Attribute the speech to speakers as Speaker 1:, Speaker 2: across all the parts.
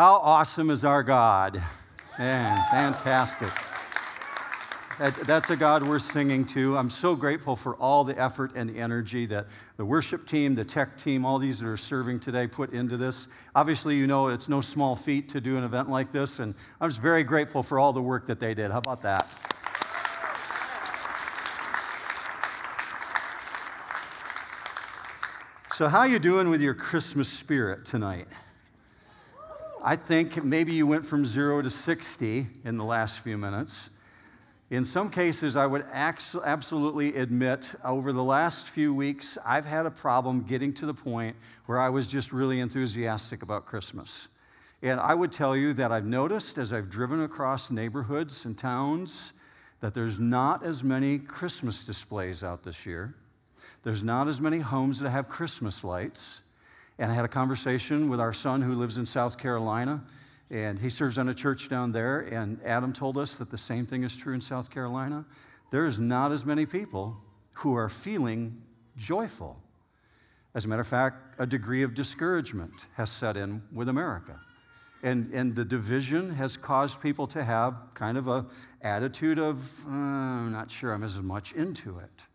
Speaker 1: How awesome is our God? Man, fantastic. That, that's a God we're singing to. I'm so grateful for all the effort and the energy that the worship team, the tech team, all these that are serving today put into this. Obviously, you know it's no small feat to do an event like this, and I'm just very grateful for all the work that they did. How about that? So, how you doing with your Christmas spirit tonight? I think maybe you went from zero to 60 in the last few minutes. In some cases, I would absolutely admit over the last few weeks, I've had a problem getting to the point where I was just really enthusiastic about Christmas. And I would tell you that I've noticed as I've driven across neighborhoods and towns that there's not as many Christmas displays out this year. There's not as many homes that have Christmas lights. And I had a conversation with our son who lives in South Carolina, and he serves on a church down there. And Adam told us that the same thing is true in South Carolina. There is not as many people who are feeling joyful. As a matter of fact, a degree of discouragement has set in with America. And, and the division has caused people to have kind of a attitude of, uh, I'm not sure I'm as much into it.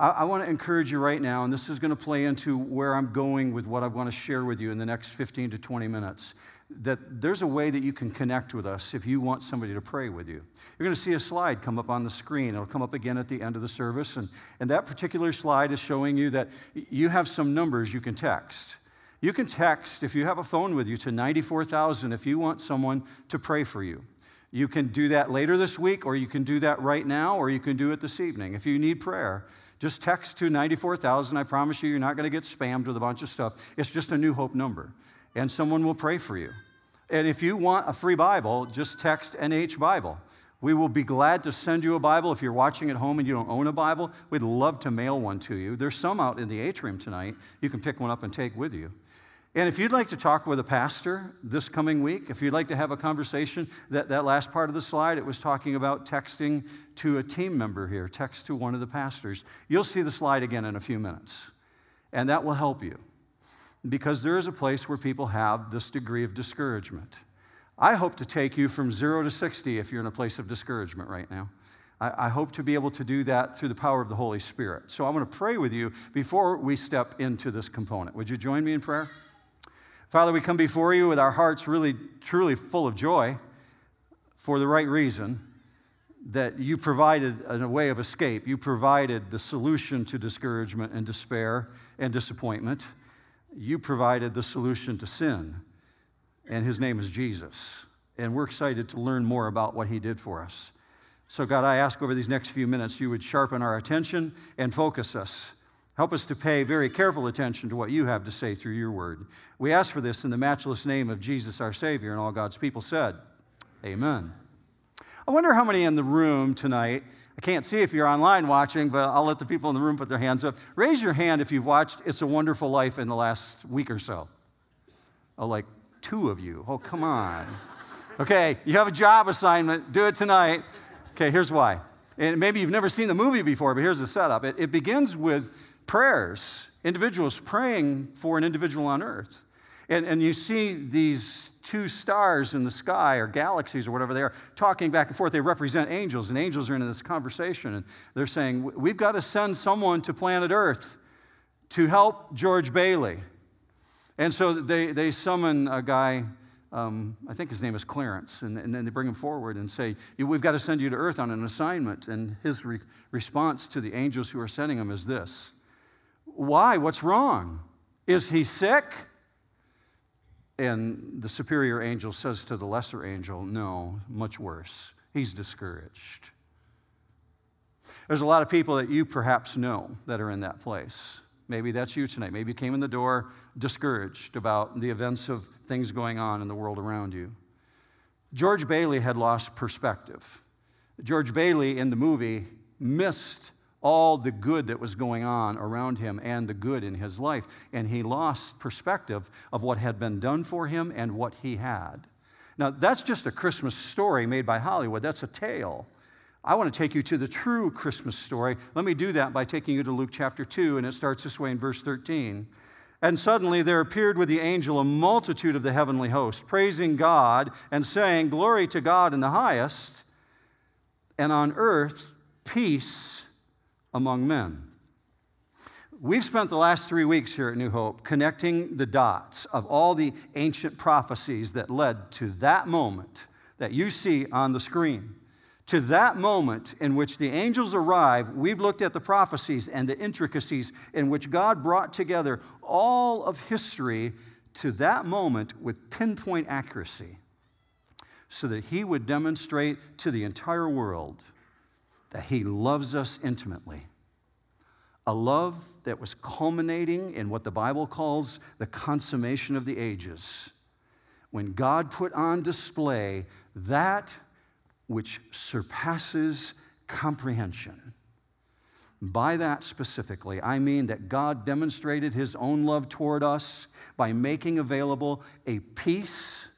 Speaker 1: I, I want to encourage you right now, and this is going to play into where I'm going with what I want to share with you in the next 15 to 20 minutes. That there's a way that you can connect with us if you want somebody to pray with you. You're going to see a slide come up on the screen. It'll come up again at the end of the service. And, and that particular slide is showing you that you have some numbers you can text. You can text, if you have a phone with you, to 94,000 if you want someone to pray for you. You can do that later this week, or you can do that right now, or you can do it this evening. If you need prayer, just text to 94,000. I promise you, you're not going to get spammed with a bunch of stuff. It's just a New Hope number, and someone will pray for you. And if you want a free Bible, just text NH Bible. We will be glad to send you a Bible. If you're watching at home and you don't own a Bible, we'd love to mail one to you. There's some out in the atrium tonight. You can pick one up and take with you. And if you'd like to talk with a pastor this coming week, if you'd like to have a conversation, that, that last part of the slide, it was talking about texting to a team member here, text to one of the pastors. You'll see the slide again in a few minutes. And that will help you because there is a place where people have this degree of discouragement. I hope to take you from zero to 60 if you're in a place of discouragement right now. I, I hope to be able to do that through the power of the Holy Spirit. So I want to pray with you before we step into this component. Would you join me in prayer? Father, we come before you with our hearts really, truly full of joy for the right reason that you provided a way of escape. You provided the solution to discouragement and despair and disappointment. You provided the solution to sin, and his name is Jesus. And we're excited to learn more about what he did for us. So, God, I ask over these next few minutes you would sharpen our attention and focus us Help us to pay very careful attention to what you have to say through your word. We ask for this in the matchless name of Jesus our Savior, and all God's people said, Amen. I wonder how many in the room tonight. I can't see if you're online watching, but I'll let the people in the room put their hands up. Raise your hand if you've watched It's a Wonderful Life in the last week or so. Oh, like two of you. Oh, come on. Okay, you have a job assignment. Do it tonight. Okay, here's why. And maybe you've never seen the movie before, but here's the setup. It, it begins with prayers, individuals praying for an individual on earth. And, and you see these two stars in the sky or galaxies or whatever they are talking back and forth. They represent angels, and angels are in this conversation. And they're saying, We've got to send someone to planet Earth to help George Bailey. And so they, they summon a guy, um, I think his name is Clarence, and, and, then they bring him forward and say, We've got to send you to Earth on an assignment. And his re- response to the angels who are sending him is this why? What's wrong? Is he sick? And the superior angel says to the lesser angel, No, much worse. He's discouraged. There's a lot of people that you perhaps know that are in that place. Maybe that's you tonight. Maybe you came in the door discouraged about the events of things going on in the world around you. George Bailey had lost perspective. George Bailey in the movie missed all the good that was going on around him and the good in his life. And he lost perspective of what had been done for him and what he had. Now, that's just a Christmas story made by Hollywood. That's a tale. I want to take you to the true Christmas story. Let me do that by taking you to Luke chapter 2, and it starts this way in verse 13. And suddenly there appeared with the angel a multitude of the heavenly host, praising God and saying, Glory to God in the highest, and on earth peace among men. We've spent the last three weeks here at New Hope connecting the dots of all the ancient prophecies that led to that moment that you see on the screen. To that moment in which the angels arrive, we've looked at the prophecies and the intricacies in which God brought together all of history to that moment with pinpoint accuracy so that He would demonstrate to the entire world that He loves us intimately a love that was culminating in what the Bible calls the consummation of the ages. When God put on display that which surpasses comprehension. By that specifically, I mean that God demonstrated his own love toward us by making available a peace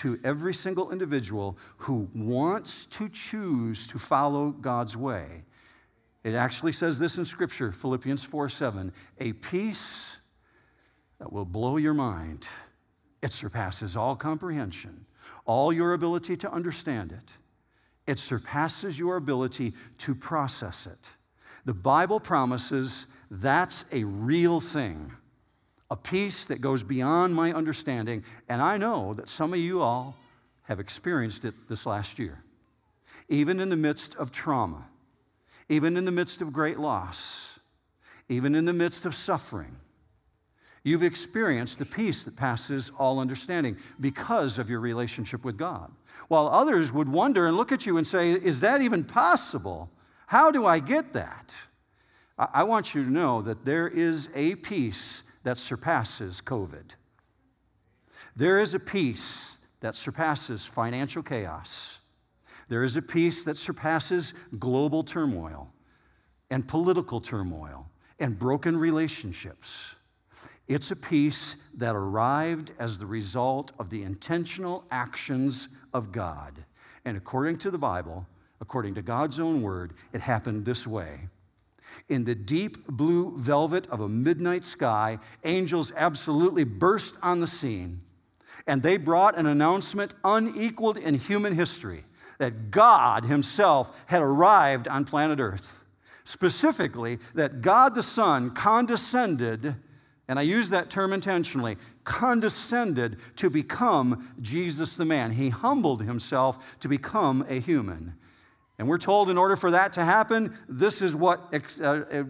Speaker 1: to every single individual who wants to choose to follow God's way. It actually says this in Scripture, Philippians 4 7, a peace that will blow your mind. It surpasses all comprehension, all your ability to understand it. It surpasses your ability to process it. The Bible promises that's a real thing, a peace that goes beyond my understanding. And I know that some of you all have experienced it this last year, even in the midst of trauma even in the midst of great loss, even in the midst of suffering, you've experienced the peace that passes all understanding because of your relationship with God. While others would wonder and look at you and say, Is that even possible? How do I get that? I want you to know that there is a peace that surpasses COVID. There is a peace that surpasses financial chaos. There is a peace that surpasses global turmoil and political turmoil and broken relationships. It's a peace that arrived as the result of the intentional actions of God. And according to the Bible, according to God's own word, it happened this way. In the deep blue velvet of a midnight sky, angels absolutely burst on the scene, and they brought an announcement unequaled in human history that God Himself had arrived on planet Earth. Specifically, that God the Son condescended, and I use that term intentionally, condescended to become Jesus the man. He humbled Himself to become a human. And we're told in order for that to happen, this is what uh, uh,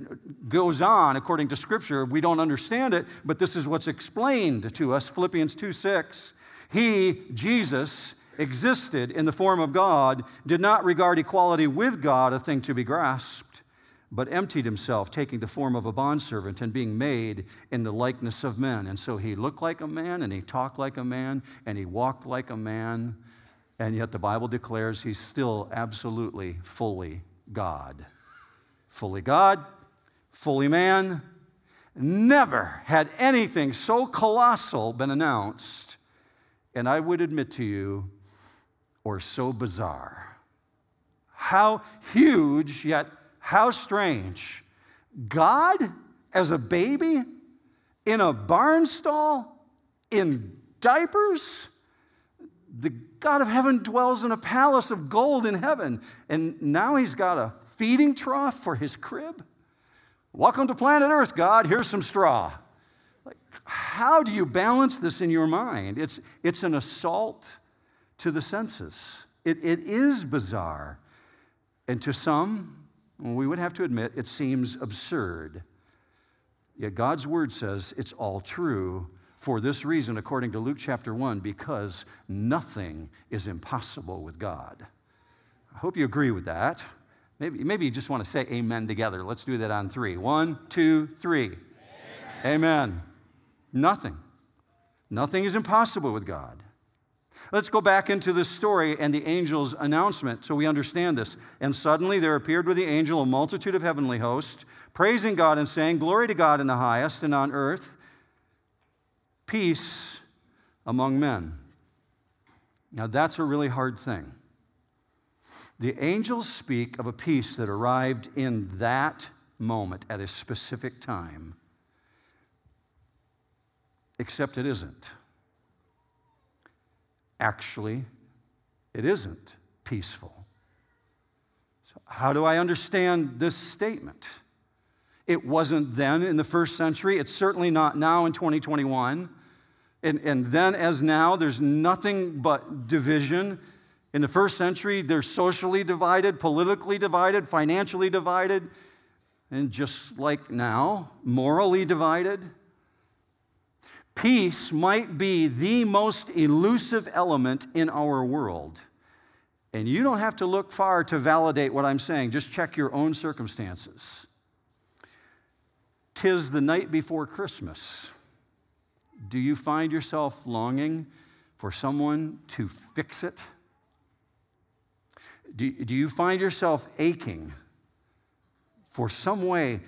Speaker 1: goes on according to Scripture. We don't understand it, but this is what's explained to us Philippians 2 6. He, Jesus, existed in the form of God, did not regard equality with God a thing to be grasped, but emptied himself, taking the form of a bondservant and being made in the likeness of men. And so he looked like a man, and he talked like a man, and he walked like a man, and yet the Bible declares he's still absolutely fully God. Fully God, fully man. Never had anything so colossal been announced. And I would admit to you, or so bizarre. How huge, yet how strange. God as a baby in a barn stall in diapers? The God of heaven dwells in a palace of gold in heaven, and now he's got a feeding trough for his crib? Welcome to planet Earth, God. Here's some straw. Like, how do you balance this in your mind? It's, it's an assault to the senses. It, it is bizarre. And to some, we would have to admit, it seems absurd. Yet God's word says it's all true for this reason, according to Luke chapter 1, because nothing is impossible with God. I hope you agree with that. Maybe, maybe you just want to say amen together. Let's do that on three. One, two, three. Amen. amen. Nothing. Nothing is impossible with God. Let's go back into this story and the angel's announcement so we understand this. And suddenly there appeared with the angel a multitude of heavenly hosts, praising God and saying, Glory to God in the highest, and on earth, peace among men. Now that's a really hard thing. The angels speak of a peace that arrived in that moment at a specific time. except it isn't. Actually, it isn't peaceful. So, how do I understand this statement? It wasn't then in the first century. It's certainly not now in 2021. And, and then, as now, there's nothing but division. In the first century, they're socially divided, politically divided, financially divided, and just like now, morally divided. Peace might be the most elusive element in our world. And you don't have to look far to validate what I'm saying. Just check your own circumstances. Tis the night before Christmas. Do you find yourself longing for someone to fix it? Do, do you find yourself aching for some way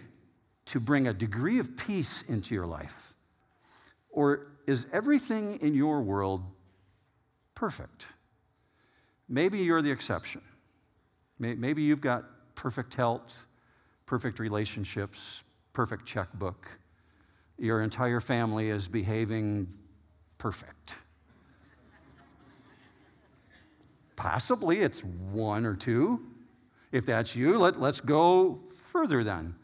Speaker 1: to bring a degree of peace into your life? Or is everything in your world perfect? Maybe you're the exception. Maybe you've got perfect health, perfect relationships, perfect checkbook. Your entire family is behaving perfect. Possibly it's one or two. If that's you, let, let's go further then.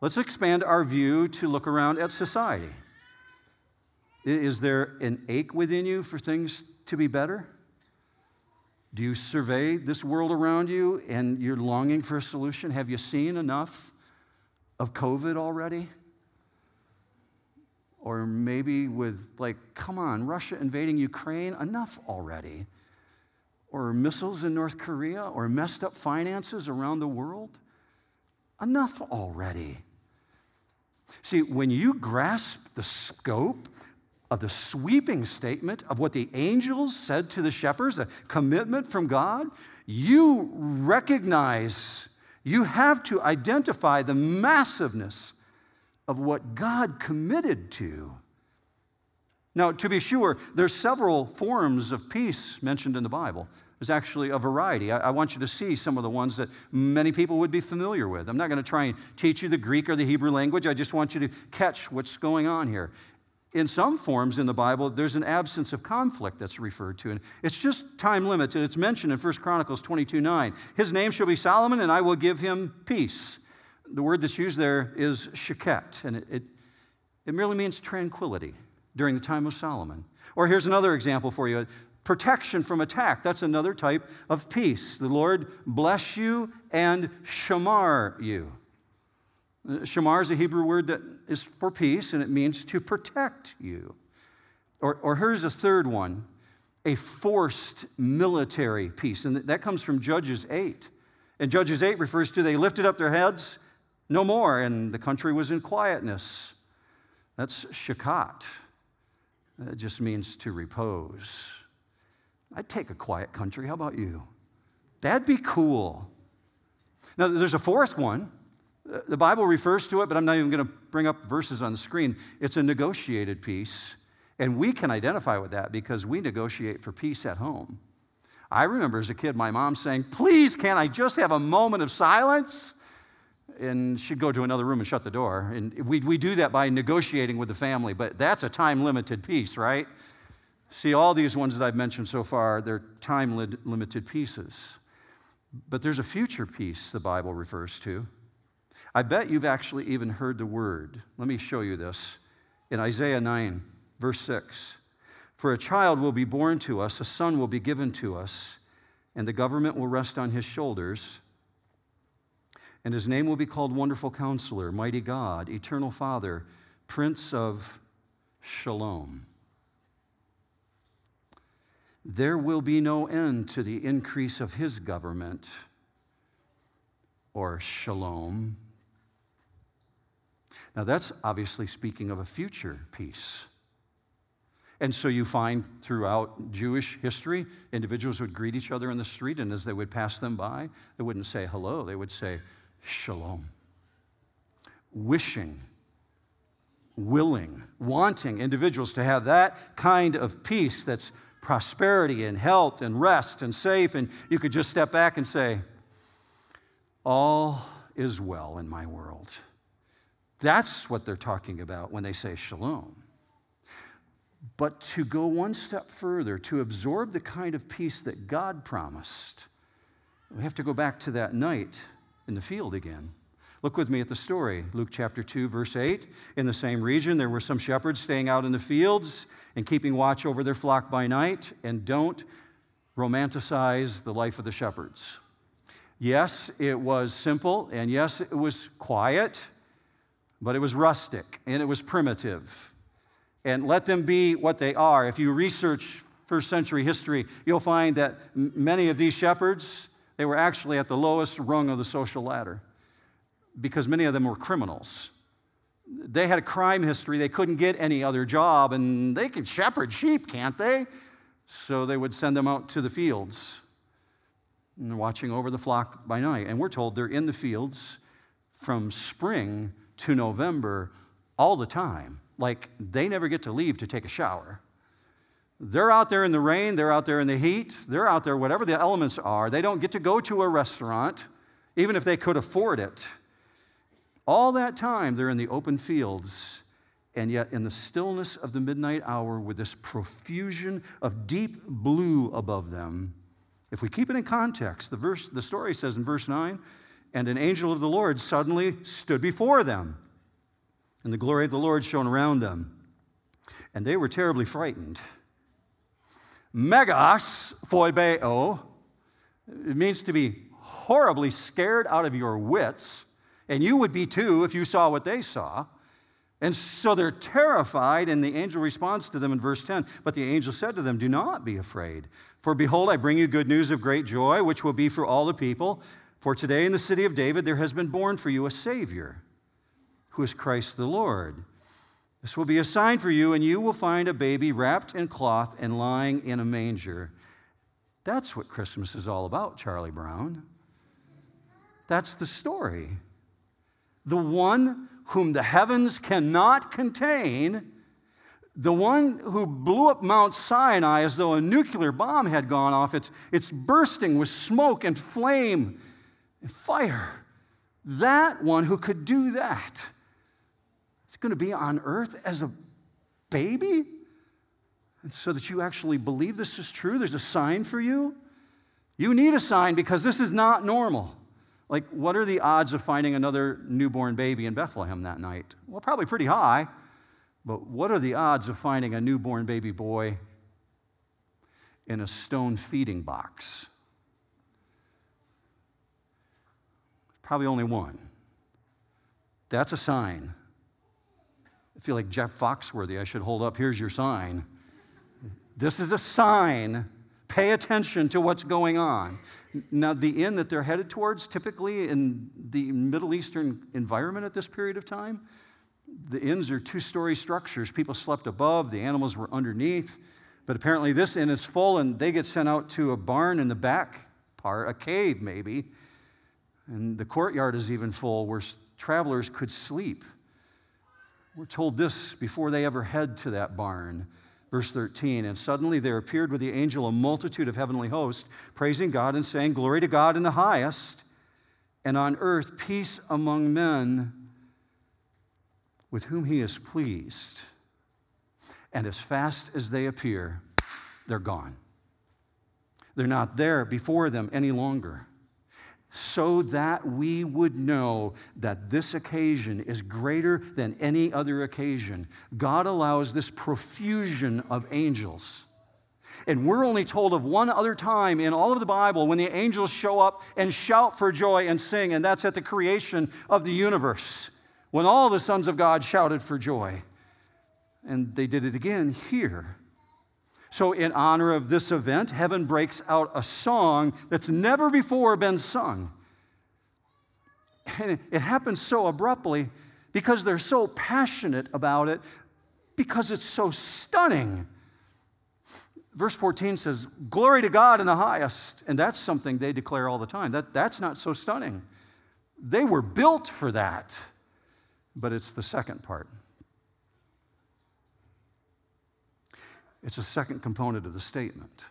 Speaker 1: Let's expand our view to look around at society. Is there an ache within you for things to be better? Do you survey this world around you and you're longing for a solution? Have you seen enough of COVID already? Or maybe with, like, come on, Russia invading Ukraine, enough already. Or missiles in North Korea, or messed up finances around the world, enough already. See, when you grasp the scope of the sweeping statement of what the angels said to the shepherds, a commitment from God, you recognize you have to identify the massiveness of what God committed to. Now, to be sure, there's several forms of peace mentioned in the Bible. There's actually a variety. I, I, want you to see some of the ones that many people would be familiar with. I'm not going to try and teach you the Greek or the Hebrew language. I just want you to catch what's going on here in some forms in the Bible, there's an absence of conflict that's referred to. And it's just time limited. It's mentioned in 1 Chronicles 22 9. His name shall be Solomon, and I will give him peace. The word that's used there is sheket, and it, it, it merely means tranquility during the time of Solomon. Or here's another example for you protection from attack. That's another type of peace. The Lord bless you and shamar you. Uh, shamar is a Hebrew word that is for peace, and it means to protect you. Or, or here's a third one a forced military peace. And that comes from Judges 8. And Judges 8 refers to they lifted up their heads no more, and the country was in quietness. That's shakat. It just means to repose. I'd take a quiet country. How about you? That'd be cool. Now, there's a fourth one uh, the Bible refers to it, but I'm not even going to bring up verses on the screen. It's a negotiated peace, and we can identify with that because we negotiate for peace at home. I remember as a kid my mom saying, Please, can I just have a moment of silence? And she'd go to another room and shut the door. And we, we do that by negotiating with the family, but that's a time limited peace, right? See, all these ones that I've mentioned so far, they're time limited pieces. But there's a future peace the Bible refers to. I bet you've actually even heard the word. Let me show you this. In Isaiah 9, verse 6 For a child will be born to us, a son will be given to us, and the government will rest on his shoulders. And his name will be called Wonderful Counselor, Mighty God, Eternal Father, Prince of Shalom. There will be no end to the increase of his government or shalom now, that's obviously speaking of a future peace. And so you find throughout Jewish history, individuals would greet each other in the street, and as they would pass them by, they wouldn't say hello, they would say shalom. Wishing, willing, wanting individuals to have that kind of peace that's prosperity and health and rest and safe, and you could just step back and say, All is well in my world. That's what they're talking about when they say shalom. But to go one step further, to absorb the kind of peace that God promised, we have to go back to that night in the field again. Look with me at the story. Luke chapter 2, verse 8. In the same region, there were some shepherds staying out in the fields and keeping watch over their flock by night. And don't romanticize the life of the shepherds. Yes, it was simple, and yes, it was quiet, but it was rustic and it was primitive and let them be what they are. If you research first century history, you'll find that many of these shepherds, they were actually at the lowest rung of the social ladder because many of them were criminals. They had a crime history, they couldn't get any other job, and they can shepherd sheep, can't they? So they would send them out to the fields. And watching over the flock by night. And we're told they're in the fields from spring to November all the time. Like they never get to leave to take a shower. They're out there in the rain, they're out there in the heat, they're out there, whatever the elements are. They don't get to go to a restaurant, even if they could afford it. All that time, they're in the open fields, and yet in the stillness of the midnight hour, with this profusion of deep blue above them. If we keep it in context, the, verse, the story says in verse 9, and an angel of the Lord suddenly stood before them and the glory of the Lord shone around them. And they were terribly frightened. Megas phobeo, oh, it means to be horribly scared out of your wits, and you would be too if you saw what they saw. And so they're terrified, and the angel responds to them in verse 10. But the angel said to them, Do not be afraid, for behold, I bring you good news of great joy, which will be for all the people. For today in the city of David there has been born for you a Savior who is Christ the Lord. This will be a sign for you, and you will find a baby wrapped in cloth and lying in a manger. That's what Christmas is all about, Charlie Brown. That's the story. The one whom the heavens cannot contain, the one who blew up Mount Sinai as though a nuclear bomb had gone off, it's, it's bursting with smoke and flame and fire. That one who could do that going to be on earth as a baby? And so that you actually believe this is true, there's a sign for you. You need a sign because this is not normal. Like, what are the odds of finding another newborn baby in Bethlehem that night? Well, probably pretty high. But what are the odds of finding a newborn baby boy in a stone feeding box? Probably only one. That's a sign feel like Jeff Foxworthy. I should hold up, here's your sign. This is a sign. Pay attention to what's going on. Now, the inn that they're headed towards, typically in the Middle Eastern environment at this period of time, the inns are two story structures. People slept above, the animals were underneath. But apparently, this inn is full, and they get sent out to a barn in the back part, a cave maybe. And the courtyard is even full where travelers could sleep. We're told this before they ever head to that barn. Verse 13, and suddenly there appeared with the angel a multitude of heavenly hosts, praising God and saying, Glory to God in the highest, and on earth peace among men with whom he is pleased. And as fast as they appear, they're gone. They're not there before them any longer so that we would know that this occasion is greater than any other occasion. God allows this profusion of angels. And we're only told of one other time in all of the Bible when the angels show up and shout for joy and sing, and that's at the creation of the universe, when all the sons of God shouted for joy. And they did it again here so, in honor of this event, heaven breaks out a song that's never before been sung. And it happens so abruptly because they're so passionate about it, because it's so stunning. Verse 14 says, Glory to God in the highest. And that's something they declare all the time. That, that's not so stunning. They were built for that. But it's the second part. It's a second component of the statement.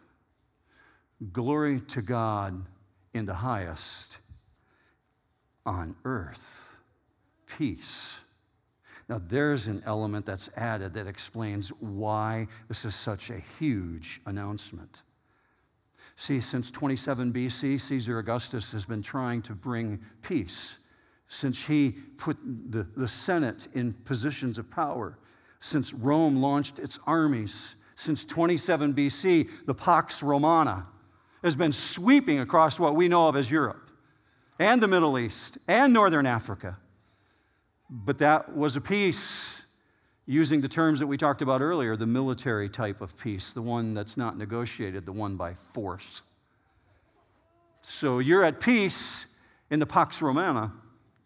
Speaker 1: Glory to God in the highest, on earth, peace. Now, there's an element that's added that explains why this is such a huge announcement. See, since 27 BC, Caesar Augustus has been trying to bring peace. Since he put the, the Senate in positions of power, since Rome launched its armies, since 27 BC, the Pax Romana has been sweeping across what we know of as Europe and the Middle East and Northern Africa. But that was a peace using the terms that we talked about earlier the military type of peace, the one that's not negotiated, the one by force. So you're at peace in the Pax Romana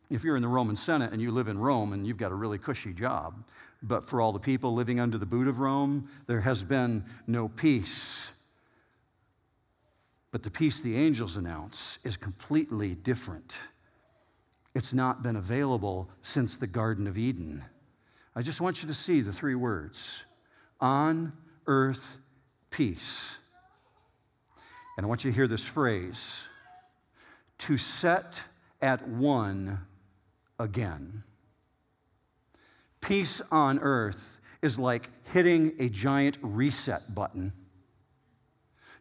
Speaker 1: if you're in the Roman Senate and you live in Rome and you've got a really cushy job. But for all the people living under the boot of Rome, there has been no peace. But the peace the angels announce is completely different. It's not been available since the Garden of Eden. I just want you to see the three words on earth peace. And I want you to hear this phrase to set at one again. Peace on earth is like hitting a giant reset button.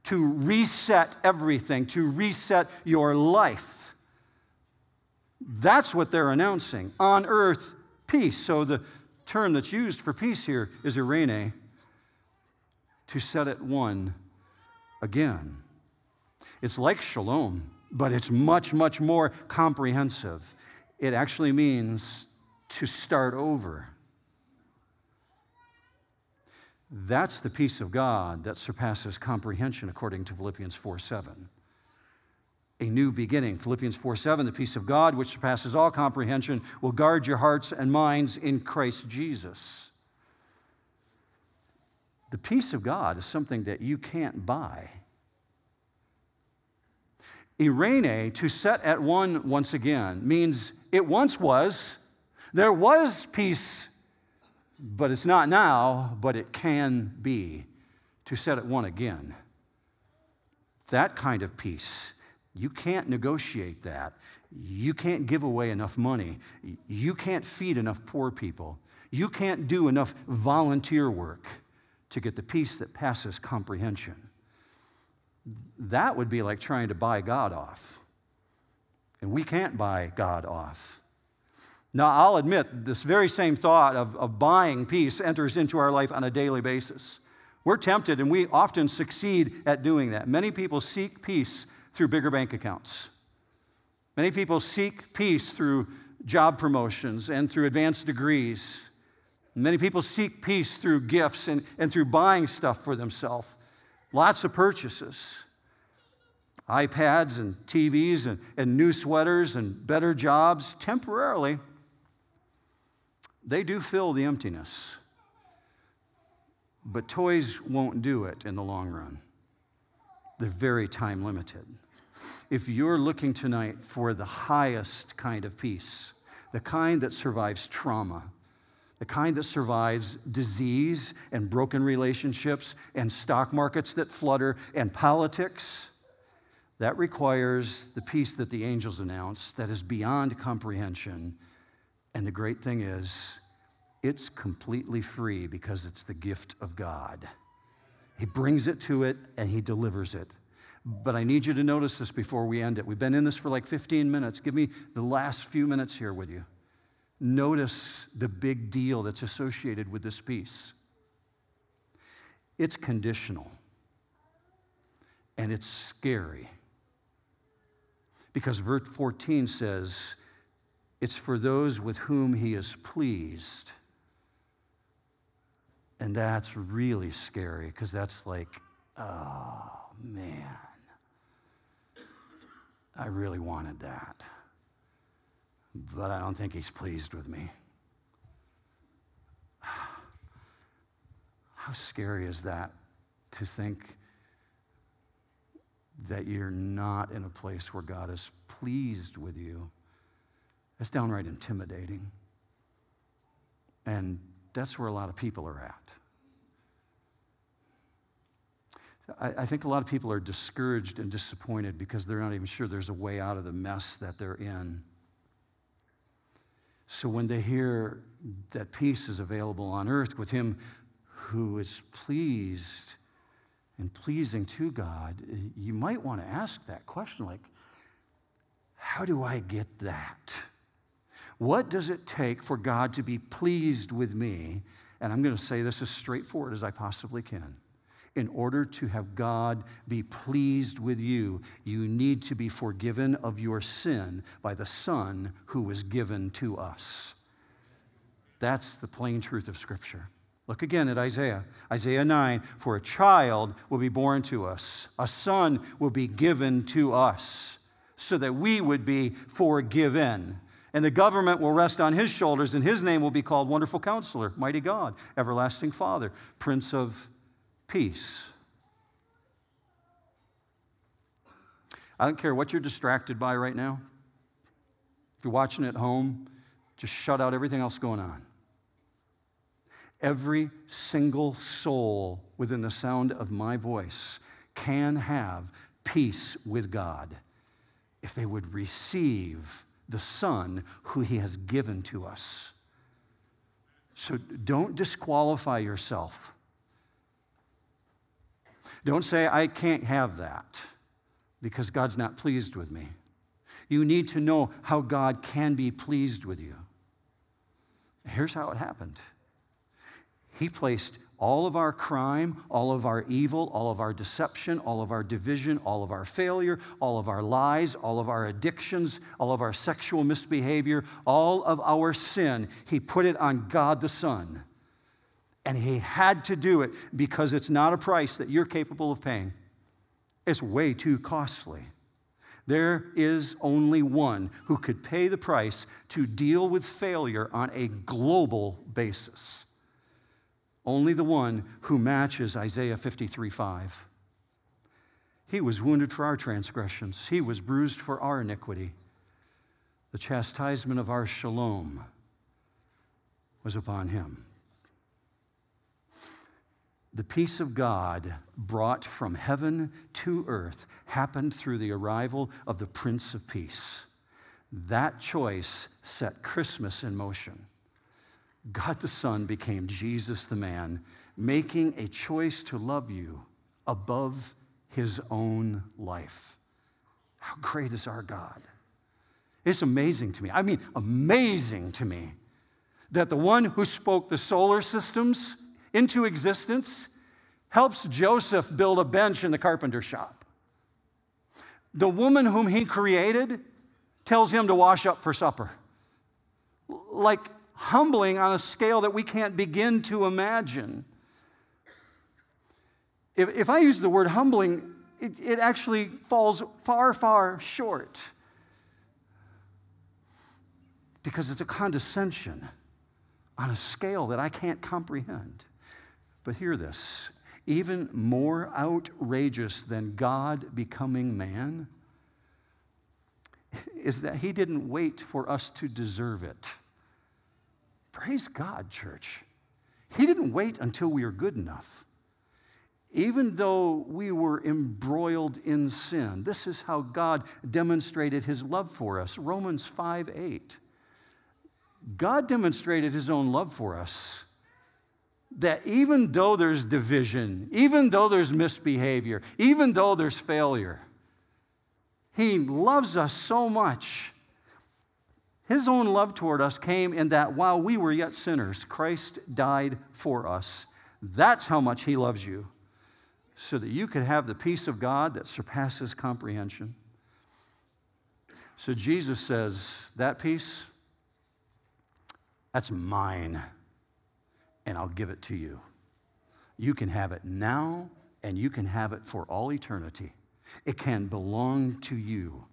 Speaker 1: To reset everything, to reset your life. That's what they're announcing. On earth, peace. So the term that's used for peace here is eirene, to set at one again. It's like shalom, but it's much, much more comprehensive. It actually means to start over. That's the peace of God that surpasses comprehension, according to Philippians 4 7. A new beginning. Philippians 4 7, the peace of God, which surpasses all comprehension, will guard your hearts and minds in Christ Jesus. The peace of God is something that you can't buy. Eirene, to set at one once again, means it once was. There was peace, but it's not now, but it can be. To set at one again. That kind of peace, you can't negotiate that. You can't give away enough money. You can't feed enough poor people. You can't do enough volunteer work to get the peace that passes comprehension. That would be like trying to buy God off. And we can't buy God off. Now, I'll admit, this very same thought of, of buying peace enters into our life on a daily basis. We're tempted, and we often succeed at doing that. Many people seek peace through bigger bank accounts. Many people seek peace through job promotions and through advanced degrees. Many people seek peace through gifts and, and through buying stuff for themselves. Lots of purchases iPads and TVs and, and new sweaters and better jobs temporarily. They do fill the emptiness. But toys won't do it in the long run. They're very time limited. If you're looking tonight for the highest kind of peace, the kind that survives trauma, the kind that survives disease and broken relationships and stock markets that flutter and politics. That requires the peace that the angels announce that is beyond comprehension. And the great thing is, it's completely free because it's the gift of God. He brings it to it and He delivers it. But I need you to notice this before we end it. We've been in this for like 15 minutes. Give me the last few minutes here with you. Notice the big deal that's associated with this peace. It's conditional and it's scary. Because verse 14 says, it's for those with whom he is pleased. And that's really scary because that's like, oh man, I really wanted that but I don't think he's pleased with me. How scary is that to think that you're not in a place where God is pleased with you? That's downright intimidating. And that's where a lot of people are at. I, think a lot of people are discouraged and disappointed because they're not even sure there's a way out of the mess that they're in. So when they hear that peace is available on earth with him who is pleased and pleasing to God, you might want to ask that question like, how do I get that? What does it take for God to be pleased with me? And I'm going to say this as straightforward as I possibly can. In order to have God be pleased with you, you need to be forgiven of your sin by the Son who was given to us. That's the plain truth of Scripture. Look again at Isaiah. Isaiah 9 For a child will be born to us, a son will be given to us, so that we would be forgiven. And the government will rest on his shoulders, and his name will be called Wonderful Counselor, Mighty God, Everlasting Father, Prince of Peace. I don't care what you're distracted by right now. If you're watching at home, just shut out everything else going on. Every single soul within the sound of my voice can have peace with God if they would receive the Son who He has given to us. So don't disqualify yourself. Don't say, I can't have that because God's not pleased with me. You need to know how God can be pleased with you. Here's how it happened He placed all of our crime, all of our evil, all of our deception, all of our division, all of our failure, all of our lies, all of our addictions, all of our sexual misbehavior, all of our sin. He put it on God the Son. And He had to do it because it's not a price that you're capable of paying, it's way too costly. There is only one who could pay the price to deal with failure on a global basis only the one who matches Isaiah 53 5. He was wounded for our transgressions, he was bruised for our iniquity. The chastisement of our shalom was upon him. The peace of God brought from heaven to earth happened through the arrival of the Prince of Peace. That choice set Christmas in motion. God the Son became Jesus the man, making a choice to love you above his own life. How great is our God? It's amazing to me. I mean, amazing to me that the one who spoke the solar systems into existence helps Joseph build a bench in the carpenter shop. The woman whom he created tells him to wash up for supper. Like humbling on a scale that we can't begin to imagine. If, if I use the word humbling, it, it actually falls far, far short because it's a condescension on a scale that I can't comprehend. But hear this even more outrageous than God becoming man is that he didn't wait for us to deserve it. Praise God, church. He didn't wait until we were good enough. Even though we were embroiled in sin, this is how God demonstrated his love for us. Romans 5 8. God demonstrated his own love for us that even though there's division, even though there's misbehavior, even though there's failure, he loves us so much his own love toward us came in that while we were yet sinners, Christ died for us. That's how much He loves you, so that you could have the peace of God that surpasses comprehension. So Jesus says, That peace, that's mine, and I'll give it to you. You can have it now, and you can have it for all eternity. It can belong to you.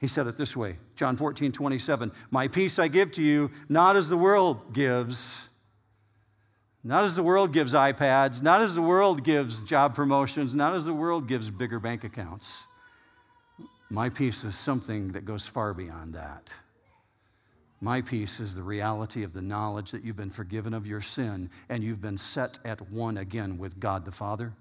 Speaker 1: He said it this way John 14, 27. My peace I give to you, not as the world gives. Not as the world gives iPads, not as the world gives job promotions, not as the world gives bigger bank accounts. My peace is something that goes far beyond that. My peace is the reality of the knowledge that you've been forgiven of your sin and you've been set at one again with God the Father,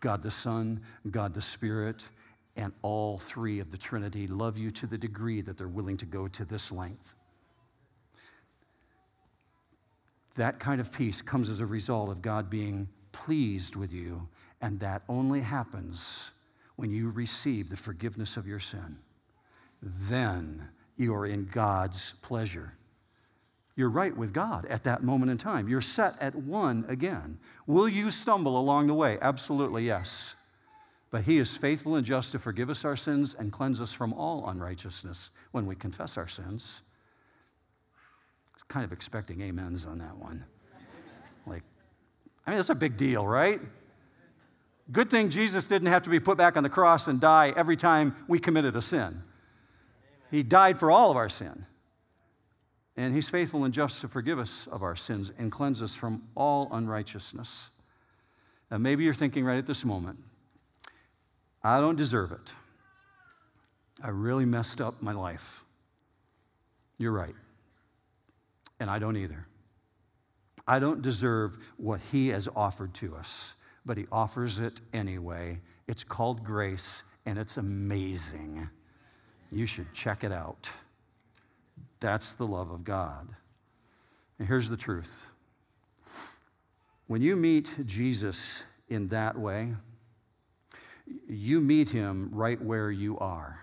Speaker 1: God the Son, God the Spirit, and all three of the Trinity love you to the degree that they're willing to go to this length. That kind of peace comes as a result of God being pleased with you, and that only happens when you receive the forgiveness of your sin. Then you are in God's pleasure. You're right with God at that moment in time. You're set at one again. Will you stumble along the way? Absolutely, yes. But He is faithful and just to forgive us our sins and cleanse us from all unrighteousness when we confess our sins. kind of expecting amens on that one. Like, I mean, that's a big deal, right? Good thing Jesus didn't have to be put back on the cross and die every time we committed a sin. He died for all of our sin. And he's faithful and just to forgive us of our sins and cleanse us from all unrighteousness. Now, maybe you're thinking right at this moment, I don't deserve it. I really messed up my life. You're right. And I don't either. I don't deserve what he has offered to us, but he offers it anyway. It's called grace, and it's amazing. You should check it out. That's the love of God. And here's the truth when you meet Jesus in that way, you meet him right where you are.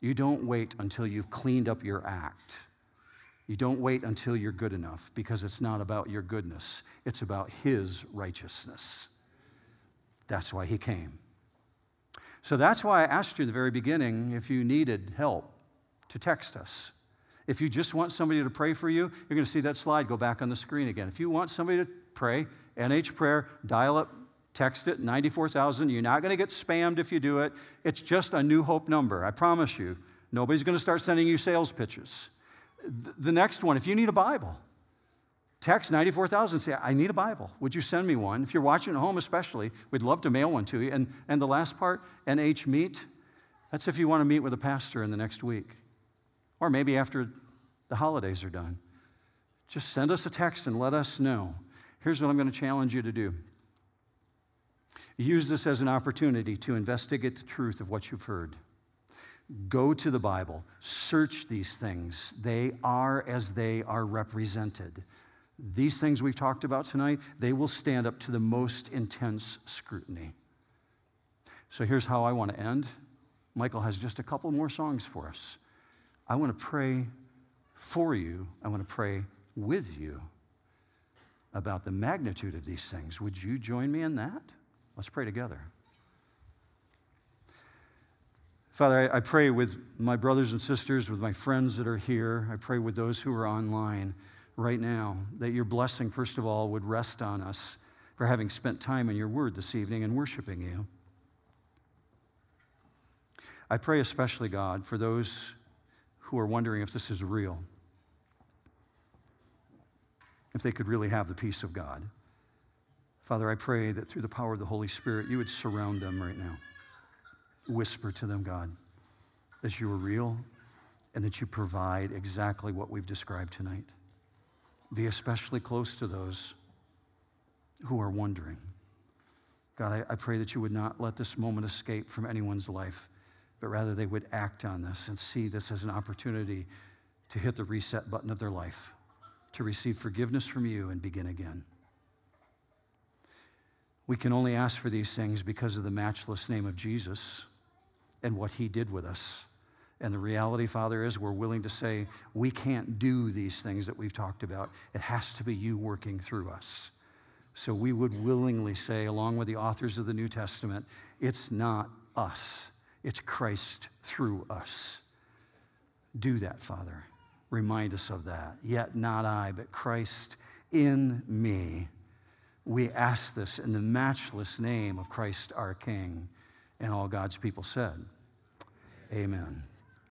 Speaker 1: You don't wait until you've cleaned up your act. You don't wait until you're good enough because it's not about your goodness, it's about his righteousness. That's why he came. So that's why I asked you in the very beginning if you needed help to text us. If you just want somebody to pray for you, you're going to see that slide go back on the screen again. If you want somebody to pray, NH prayer, dial up, text it, 94,000. You're not going to get spammed if you do it. It's just a New Hope number, I promise you. Nobody's going to start sending you sales pitches. The next one, if you need a Bible, text 94,000 say, I need a Bible. Would you send me one? If you're watching at home, especially, we'd love to mail one to you. And, and the last part, NH Meet, that's if you want to meet with a pastor in the next week or maybe after the holidays are done. Just send us a text and let us know. Here's what I'm going to challenge you to do use this as an opportunity to investigate the truth of what you've heard. Go to the Bible, search these things. They are as they are represented. These things we've talked about tonight, they will stand up to the most intense scrutiny. So here's how I want to end. Michael has just a couple more songs for us. I want to pray for you. I want to pray with you about the magnitude of these things. Would you join me in that? Let's pray together. Father, I, pray with my brothers and sisters, with my friends that are here. I pray with those who are online right now that your blessing, first of all, would rest on us for having spent time in your word this evening and worshiping you. I pray especially, God, for those who are wondering if this is real, if they could really have the peace of God. Father, I pray that through the power of the Holy Spirit, you would surround them right now. Whisper to them, God, that you are real and that you provide exactly what we've described tonight. Be especially close to those who are wondering. God, I, I pray that you would not let this moment escape from anyone's life but rather they would act on this and see this as an opportunity to hit the reset button of their life, to receive forgiveness from you and begin again. We can only ask for these things because of the matchless name of Jesus and what he did with us. And the reality, Father, is we're willing to say we can't do these things that we've talked about. It has to be you working through us. So we would willingly say, along with the authors of the New Testament, it's not us, it's Christ through us. Do that, Father. Remind us of that. Yet not I, but Christ in me. We ask this in the matchless name of Christ our King. And all God's people said, Amen.